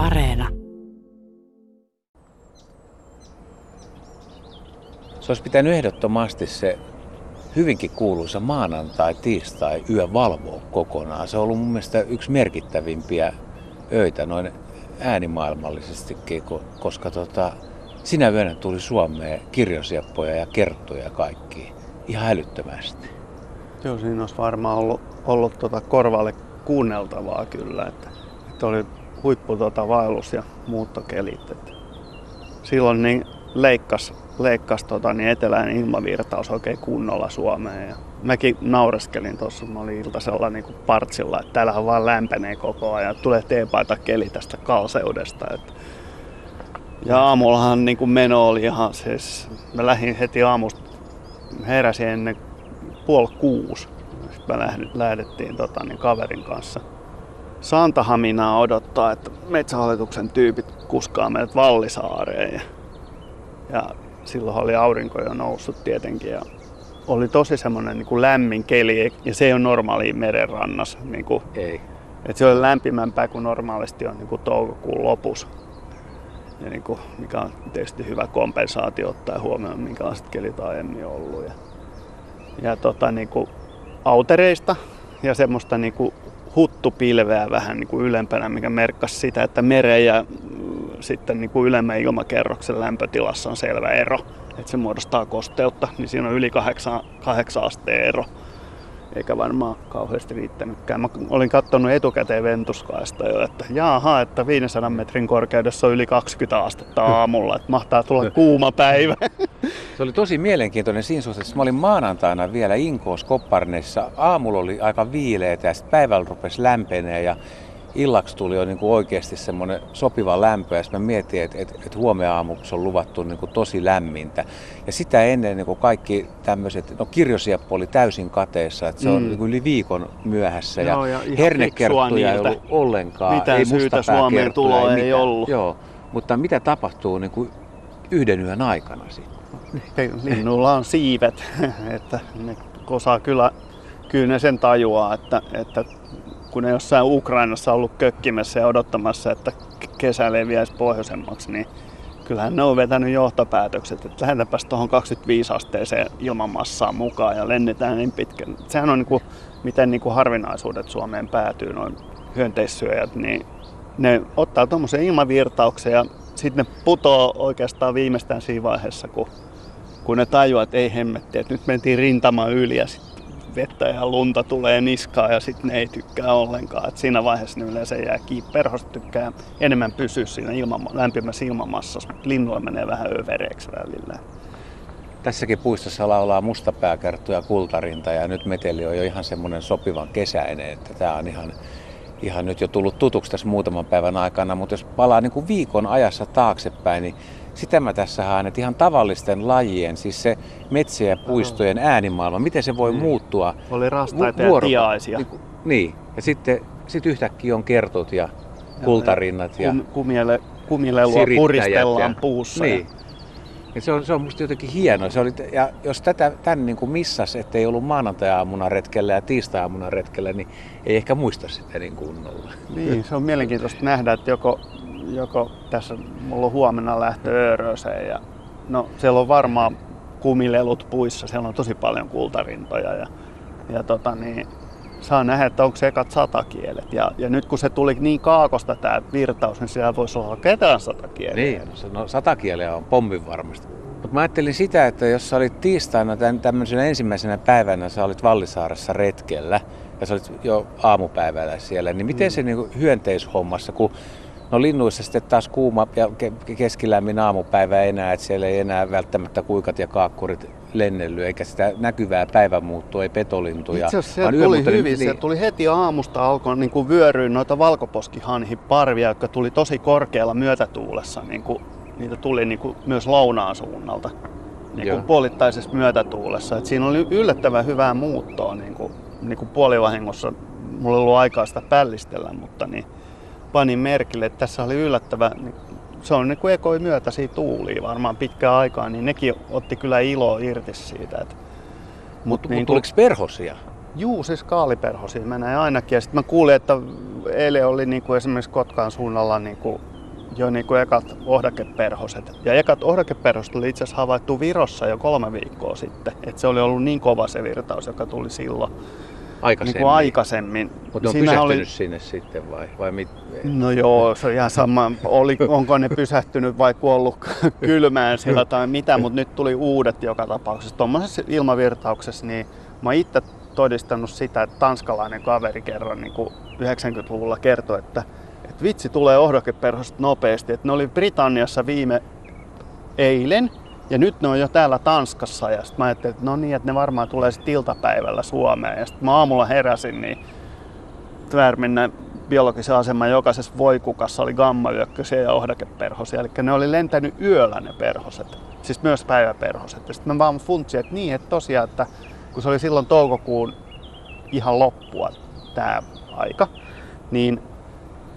Areena. Se olisi pitänyt ehdottomasti se hyvinkin kuuluisa maanantai, tiistai yö valvoa kokonaan. Se on ollut mun mielestä yksi merkittävimpiä öitä noin äänimaailmallisestikin, koska tota, sinä yönä tuli Suomeen kirjosieppoja ja kerttuja ja kaikki ihan älyttömästi. Joo, siinä olisi varmaan ollut, ollut tota korvalle kuunneltavaa kyllä, että, että oli huippu tota vaellus ja muuttokelit. Että silloin niin leikkas, leikkas tota, niin eteläinen ilmavirtaus oikein kunnolla Suomeen. Ja mäkin naureskelin tuossa, mä olin iltasella niin kuin partsilla, että täällähän vaan lämpenee koko ajan, tulee teepaita keli tästä kalseudesta. Että ja aamullahan niin kuin meno oli ihan siis, mä lähdin heti aamusta, heräsin ennen puoli kuusi. Sitten me lähdettiin tota, niin kaverin kanssa Santahaminaa odottaa, että metsähallituksen tyypit kuskaa meidät Vallisaareen. Ja, ja silloin oli aurinko jo noussut tietenkin. Ja oli tosi semmoinen niin kuin lämmin keli ja se ei ole normaali merenrannassa. Niin kuin, ei. Et se oli lämpimämpää kuin normaalisti on niin kuin toukokuun lopussa. Ja niin kuin, mikä on tietysti hyvä kompensaatio ottaa huomioon, minkälaiset kelit aiemmin ollut. Ja, ja tota, niin kuin autereista ja semmoista niin kuin huttupilveä vähän niin kuin ylempänä, mikä merkkasi sitä, että meren ja sitten niin kuin ylemmän ilmakerroksen lämpötilassa on selvä ero. Että se muodostaa kosteutta, niin siinä on yli 8, 8 asteen ero eikä varmaan kauheasti riittänytkään. Mä olin katsonut etukäteen ventuskaista jo, että jaaha, että 500 metrin korkeudessa on yli 20 astetta aamulla, että mahtaa tulla kuuma päivä. Se oli tosi mielenkiintoinen siinä suhteessa. Mä olin maanantaina vielä Inkoos Kopparneissa. Aamulla oli aika viileitä ja sitten päivällä rupesi lämpenee ja illaksi tuli jo niin kuin oikeasti semmoinen sopiva lämpö ja sitten mä mietin, että, että, että huomenna aamuksi on luvattu niin kuin tosi lämmintä. Ja sitä ennen niin kuin kaikki tämmöiset, no kirjosieppo oli täysin kateessa, että se mm. on niin kuin yli viikon myöhässä joo, ja, ja hernekerttuja ei ollut ollenkaan. Mitään ei syytä Suomeen tuloa ei, ei ollut. Joo, mutta mitä tapahtuu niin kuin yhden yön aikana sitten? Linnulla on siivet, että ne osaa kyllä, kyllä ne sen tajuaa, että, että kun ne jossain Ukrainassa ollut kökkimässä ja odottamassa, että kesä leviäisi pohjoisemmaksi, niin kyllähän ne on vetänyt johtopäätökset, että lähdetäänpäs tuohon 25 asteeseen ilmanmassaan mukaan ja lennetään niin pitkän. Sehän on niin kuin, miten niin kuin harvinaisuudet Suomeen päätyy, noin hyönteissyöjät, niin ne ottaa tuommoisen ilmavirtauksen ja sitten ne putoo oikeastaan viimeistään siinä vaiheessa, kun, kun ne tajuaa, että ei hemmetti, että nyt mentiin rintama yli ja sit vettä ja lunta tulee niskaan ja sitten ne ei tykkää ollenkaan. Et siinä vaiheessa ne yleensä jää kiinni. Tykkää enemmän pysyä siinä ilman, lämpimässä ilmamassassa, mutta linnuilla menee vähän övereeksi välillä. Tässäkin puistossa laulaa mustapääkerttu ja kultarinta ja nyt meteli on jo ihan semmoinen sopivan kesäinen, että tämä on ihan, ihan nyt jo tullut tutuksi tässä muutaman päivän aikana, mutta jos palaa niin kuin viikon ajassa taaksepäin, niin sitä mä tässä haen, että ihan tavallisten lajien, siis se metsien ja puistojen äänimaailma, miten se voi niin. muuttua. Oli rastaita vu- ja tiaisia. Niin, niin, ja sitten sit yhtäkkiä on kertut ja kultarinnat. Ja, kum, kumiele, kumilelua puristellaan ja, puussa. Niin. Ja se on, se on musta jotenkin hienoa. Se oli, ja jos tätä, tämän niin kuin missas, ettei ollut maanantai-aamuna retkellä ja tiistai-aamuna retkellä, niin ei ehkä muista sitä niin kunnolla. Niin, se on mielenkiintoista nähdä, että joko joko tässä mulla on huomenna lähtö Ööröseen ja no siellä on varmaan kumilelut puissa, siellä on tosi paljon kultarintoja ja, ja tota niin, saa nähdä, että onko se ekat satakielet. Ja, ja nyt kun se tuli niin kaakosta tämä virtaus, niin siellä voisi olla ketään satakieliä. Niin, no satakieliä on pommin varmasti. Mutta mä ajattelin sitä, että jos sä olit tiistaina tämän, tämmöisenä ensimmäisenä päivänä, sä olit Vallisaaressa retkellä ja sä olit jo aamupäivällä siellä, niin miten mm. se niin hyönteishommassa, kun No linnuissa sitten taas kuuma ja keskilämmin aamupäivä enää, että siellä ei enää välttämättä kuikat ja kaakkurit lennellyt, eikä sitä näkyvää päivämuuttua, ei petolintuja. Itse asiassa se tuli hyvin, niin... se tuli heti aamusta alkoi niin kuin vyöryä noita valkoposkihanhi parvia, jotka tuli tosi korkealla myötätuulessa, niin kuin, niitä tuli niin kuin myös lounaan suunnalta. Niin kuin puolittaisessa myötätuulessa. Et siinä oli yllättävän hyvää muuttoa niin kuin, niin kuin puolivahingossa. Mulla ei ollut aikaa sitä pällistellä, mutta niin, panin merkille, että tässä oli yllättävä, niin se on niin kuin ekoi myötäisiä tuulia varmaan pitkään aikaa, niin nekin otti kyllä iloa irti siitä. Että, mutta niin tuliko perhosia? Juu, siis kaaliperhosia mä näin ainakin. Ja sitten mä kuulin, että eilen oli niin kuin esimerkiksi Kotkaan suunnalla niin kuin jo niin kuin ekat ohdakeperhoset. Ja ekat ohdakeperhoset oli itse asiassa havaittu Virossa jo kolme viikkoa sitten. Että se oli ollut niin kova se virtaus, joka tuli silloin. Aikaisemmin. Niin kuin aikaisemmin. Mutta on pysähtynyt sinne sitten vai, vai mit? No joo, se on ihan sama, oli, onko ne pysähtynyt vai kuollut kylmään sillä tai mitä, mutta nyt tuli uudet joka tapauksessa. Tuommoisessa ilmavirtauksessa, niin mä itse todistanut sitä, että tanskalainen kaveri kerran niin kuin 90-luvulla kertoi, että, että vitsi tulee ohdokeperhoset nopeasti. Että ne oli Britanniassa viime eilen ja nyt ne on jo täällä Tanskassa. Ja sitten mä ajattelin, että no niin, että ne varmaan tulee sitten iltapäivällä Suomeen. Ja sitten mä aamulla heräsin, niin Tvärminnän biologisen aseman jokaisessa voikukassa oli gammayökkösiä ja ohdakeperhosia. Eli ne oli lentänyt yöllä ne perhoset, siis myös päiväperhoset. Ja sitten mä vaan funtsin, että niin, että tosiaan, että kun se oli silloin toukokuun ihan loppua tämä aika, niin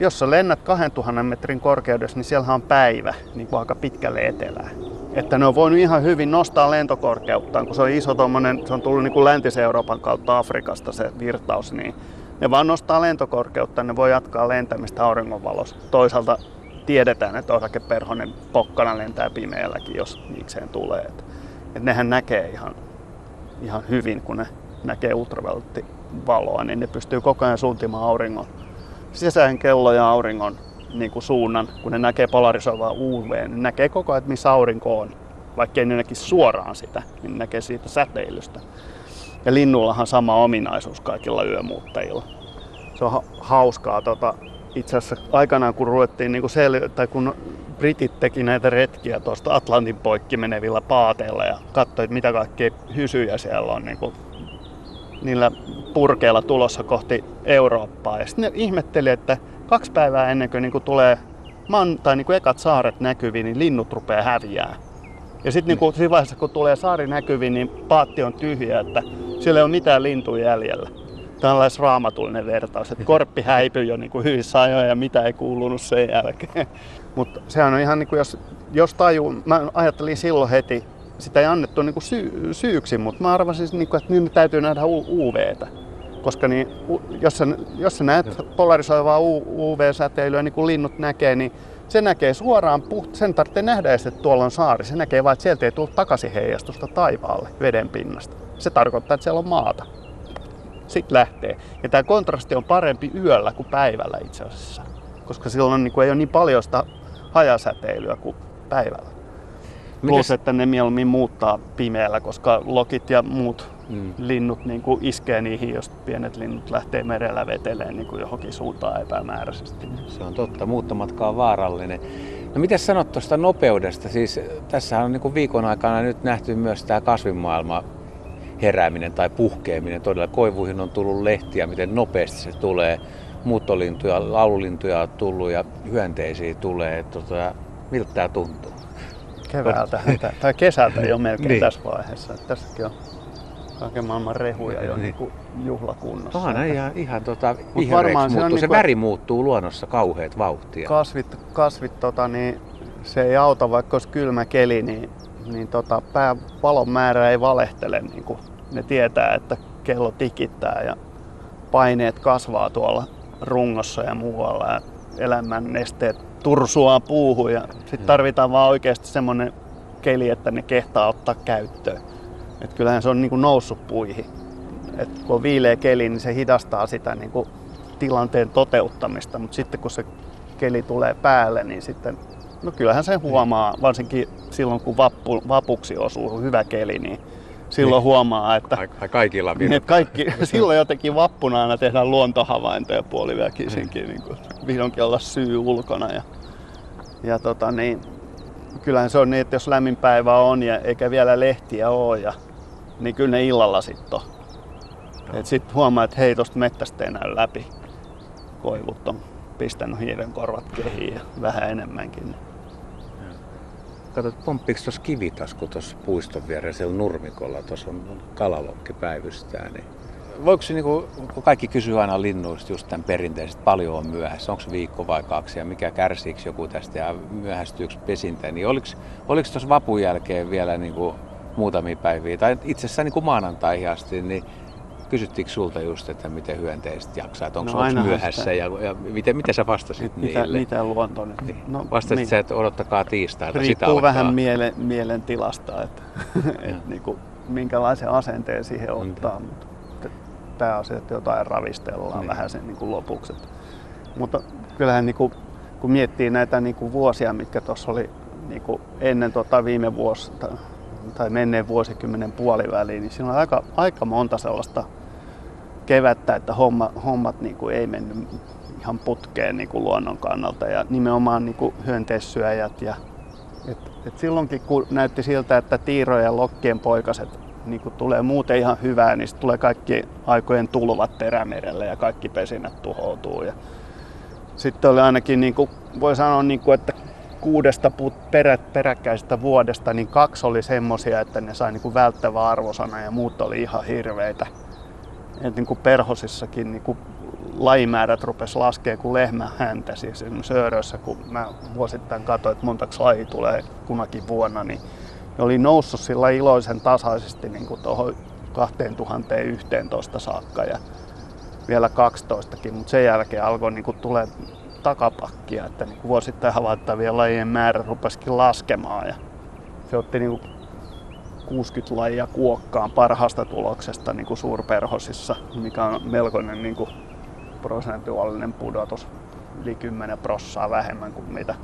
jos sä lennät 2000 metrin korkeudessa, niin siellä on päivä niin kuin aika pitkälle etelään. Että ne on voinut ihan hyvin nostaa lentokorkeuttaan, kun se on iso tommonen, se on tullut niin kuin Läntis-Euroopan kautta Afrikasta se virtaus, niin ne vaan nostaa lentokorkeutta, ne voi jatkaa lentämistä auringonvalossa. Toisaalta tiedetään, että osakeperhonen pokkana lentää pimeälläkin, jos niikseen tulee. Et, et nehän näkee ihan, ihan hyvin, kun ne näkee ultraviolettivaloa, niin ne pystyy koko ajan suuntimaan auringon sisään kello ja auringon niin kuin suunnan, kun ne näkee polarisoivaa UV, niin näkee koko ajan, että missä aurinko on. Vaikka ei ne näkisi suoraan sitä, niin näkee siitä säteilystä. Ja linnullahan sama ominaisuus kaikilla yömuuttajilla. Se on ha- hauskaa. Tota, itse asiassa aikanaan kun ruvettiin, niin kuin sel- tai kun britit teki näitä retkiä tuosta Atlantin poikki menevillä paateilla ja katsoi, mitä kaikkea hysyjä siellä on niin kuin niillä purkeilla tulossa kohti Eurooppaa. Ja sitten ne ihmetteli, että kaksi päivää ennen kuin, niin kuin tulee man, tai niin kuin ekat saaret näkyviin, niin linnut rupeaa häviää. Ja sitten niin siinä vaiheessa, kun tulee saari näkyviin, niin paatti on tyhjä, että siellä ei ole mitään lintuja jäljellä. Tällais raamatullinen vertaus, että korppi häipyi jo niin kuin hyvissä ajoin ja mitä ei kuulunut sen jälkeen. Mutta sehän on ihan niin kuin jos, jos tajuu, mä ajattelin silloin heti, sitä ei annettu niin kuin syy, syyksi, mutta mä arvasin, niin kuin, että nyt täytyy nähdä UVtä. Koska niin, jos, sä, jos sä näet polarisoivaa UV-säteilyä, niin kuin linnut näkee, niin se näkee suoraan, puht, sen tarvitsee nähdä edes, että tuolla on saari. Se näkee vain, että sieltä ei tule takaisin heijastusta taivaalle veden pinnasta. Se tarkoittaa, että siellä on maata. Sitten lähtee. Ja tämä kontrasti on parempi yöllä kuin päivällä itse asiassa. Koska silloin niin kuin, ei ole niin paljon sitä hajasäteilyä kuin päivällä. Plus, että ne mieluummin muuttaa pimeällä, koska lokit ja muut mm. linnut niin kuin iskee niihin, jos pienet linnut lähtee merellä veteleen niin kuin johonkin suuntaan epämääräisesti. Se on totta, muuttomatka on vaarallinen. No mitä sanot tuosta nopeudesta? Siis tässä on niin kuin viikon aikana nyt nähty myös tämä kasvimaailma herääminen tai puhkeaminen. Todella koivuihin on tullut lehtiä, miten nopeasti se tulee. Muuttolintuja, laululintuja on tullut ja hyönteisiä tulee. Tota, miltä tämä tuntuu? Keväältä tai kesältä jo melkein niin. tässä vaiheessa. Tässäkin on kaiken maailman rehuja jo niin. niin juhlakunnossa. Onhan ihan, ihan tota, varmaan se, on niin se kuin, väri muuttuu luonnossa kauheat vauhtia. Kasvit, kasvit tota, niin se ei auta, vaikka olisi kylmä keli, niin, niin tota, pää, valon määrä ei valehtele. Niin kuin ne tietää, että kello tikittää ja paineet kasvaa tuolla rungossa ja muualla. Ja elämän nesteet tursuaa puuhun ja sitten tarvitaan vaan oikeasti semmoinen keli, että ne kehtaa ottaa käyttöön. Et kyllähän se on niinku noussut puihin. Et kun on viileä keli, niin se hidastaa sitä niinku tilanteen toteuttamista, mutta sitten kun se keli tulee päälle, niin sitten no kyllähän se huomaa, varsinkin silloin kun vappu, vapuksi osuu hyvä keli, niin silloin niin. huomaa, että kaikilla että kaikki, silloin jotenkin vappuna aina tehdään luontohavaintoja puoliväkisinkin, niin kuin vihdoinkin olla syy ulkona. Ja, ja tota, niin, kyllähän se on niin, että jos lämmin päivä on ja eikä vielä lehtiä ole, ja, niin kyllä ne illalla sitten on. No. Sitten huomaa, että hei, tosta mettästä ei näy läpi. Koivut on pistänyt hiiren korvat kehiin ja vähän enemmänkin. Kato, pomppiiko tuossa kivitasku tuossa puiston vieressä siellä nurmikolla, tuossa on kalalokki päivystää, niin voiko se, niin kuin, kun kaikki kysyy aina linnuista just tämän perinteisesti, paljon on myöhässä, onko se viikko vai kaksi ja mikä kärsiikö joku tästä ja myöhästyykö pesintä, niin oliko, oliko tuossa vapun jälkeen vielä niin kuin muutamia päiviä tai itse asiassa niin kuin maanantaihin asti, niin kysyttiinkö sulta just, että miten hyönteiset jaksaa, että onko No ainahan myöhässä sitä- ja, ja miten, miten sä vastasit mitä, niille? mitä luonto nyt? Niin. No, Vastasit niin. sä, että odottakaa tiistailta, sitä Riippuu alkaa. vähän miele, mielen tilasta, että et niinku, minkälaisen asenteen siihen ottaa. Mutta tämä asia, että jotain ravistellaan Niin. niin. vähän sen niinku lopuksi. Et, mutta kyllähän niinku, kun miettii näitä niinku vuosia, mitkä tuossa oli niinku ennen tota viime vuosta tai menneen vuosikymmenen puoliväliin, niin siinä on aika, aika monta sellaista kevättä, että homma, hommat niinku ei mennyt ihan putkeen niinku luonnon kannalta ja nimenomaan niinku hyönteissyöjät ja et, et silloinkin kun näytti siltä, että Tiiro ja Lokkien poikaset niin kun tulee muuten ihan hyvää, niin tulee kaikki aikojen tulvat terämerelle ja kaikki pesinät tuhoutuu. Ja sitten oli ainakin, niin kuin, voi sanoa, niin kuin, että kuudesta perä, peräkkäisestä vuodesta, niin kaksi oli semmosia, että ne sai niin kuin välttävä arvosana ja muut oli ihan hirveitä. Et niin kuin perhosissakin niin kuin lajimäärät rupes laskee kuin lehmä häntä. Siis esimerkiksi Öörössä, kun mä vuosittain katsoin, että montako laji tulee kunakin vuonna, niin ne oli noussut sillä iloisen tasaisesti niin kuin tuohon 2011 saakka ja vielä 12kin, mutta sen jälkeen alkoi niin kuin tulee takapakkia, että niin kuin vuosittain havaittavien lajien määrä rupesikin laskemaan ja se otti niin kuin 60 lajia kuokkaan parhaasta tuloksesta niin kuin suurperhosissa, mikä on melkoinen niin kuin prosentuaalinen pudotus, yli 10 prossaa vähemmän kuin mitä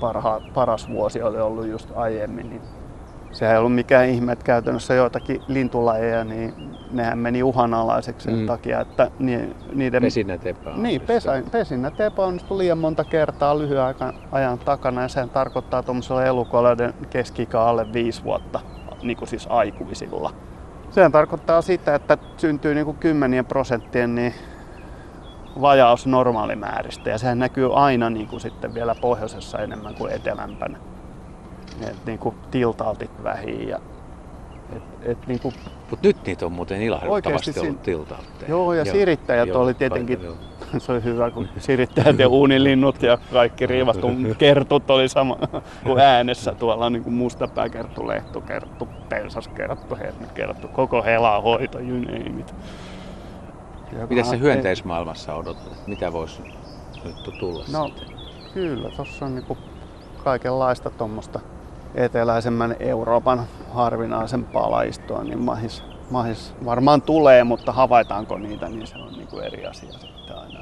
parha, paras vuosi oli ollut just aiemmin. Niin sehän ei ollut mikään ihme, että käytännössä joitakin lintulajeja, niin nehän meni uhanalaiseksi sen Mm. takia, että ni, niiden... Pesinät epäonnistu. Niin, pesä, pesinnät epäonnistui liian monta kertaa lyhyen ajan, ajan takana ja sehän tarkoittaa tuommoisella elukoiden keski alle viisi vuotta, niin kuin siis aikuisilla. Sehän tarkoittaa sitä, että syntyy niin kuin kymmenien prosenttien niin vajaus normaalimääristä ja sehän näkyy aina niin kuin sitten vielä pohjoisessa enemmän kuin etelämpänä. Et niin kuin tiltaltit vähiin ja et, et niin kuin Mutta nyt niitä on muuten ilahduttavasti Oikeesti ollut siinä- tiltautteja. Joo, ja sirittäjät joo, oli tietenkin, joo. se oli hyvä, kun sirittäjät ja uunilinnut ja kaikki riivattu kertut oli sama kuin äänessä tuolla niin kuin mustapääkerttu, lehtokerttu, pensaskerttu, hernekerttu, koko helahoito, you name it. Mitä se hyönteismaailmassa odotat? Mitä voisi nyt tulla No sitten? kyllä, tuossa on niinku kaikenlaista tuommoista eteläisemmän Euroopan harvinaisempaa lajistoa, niin mahis, mahis varmaan tulee, mutta havaitaanko niitä, niin se on niinku eri asia sitten aina.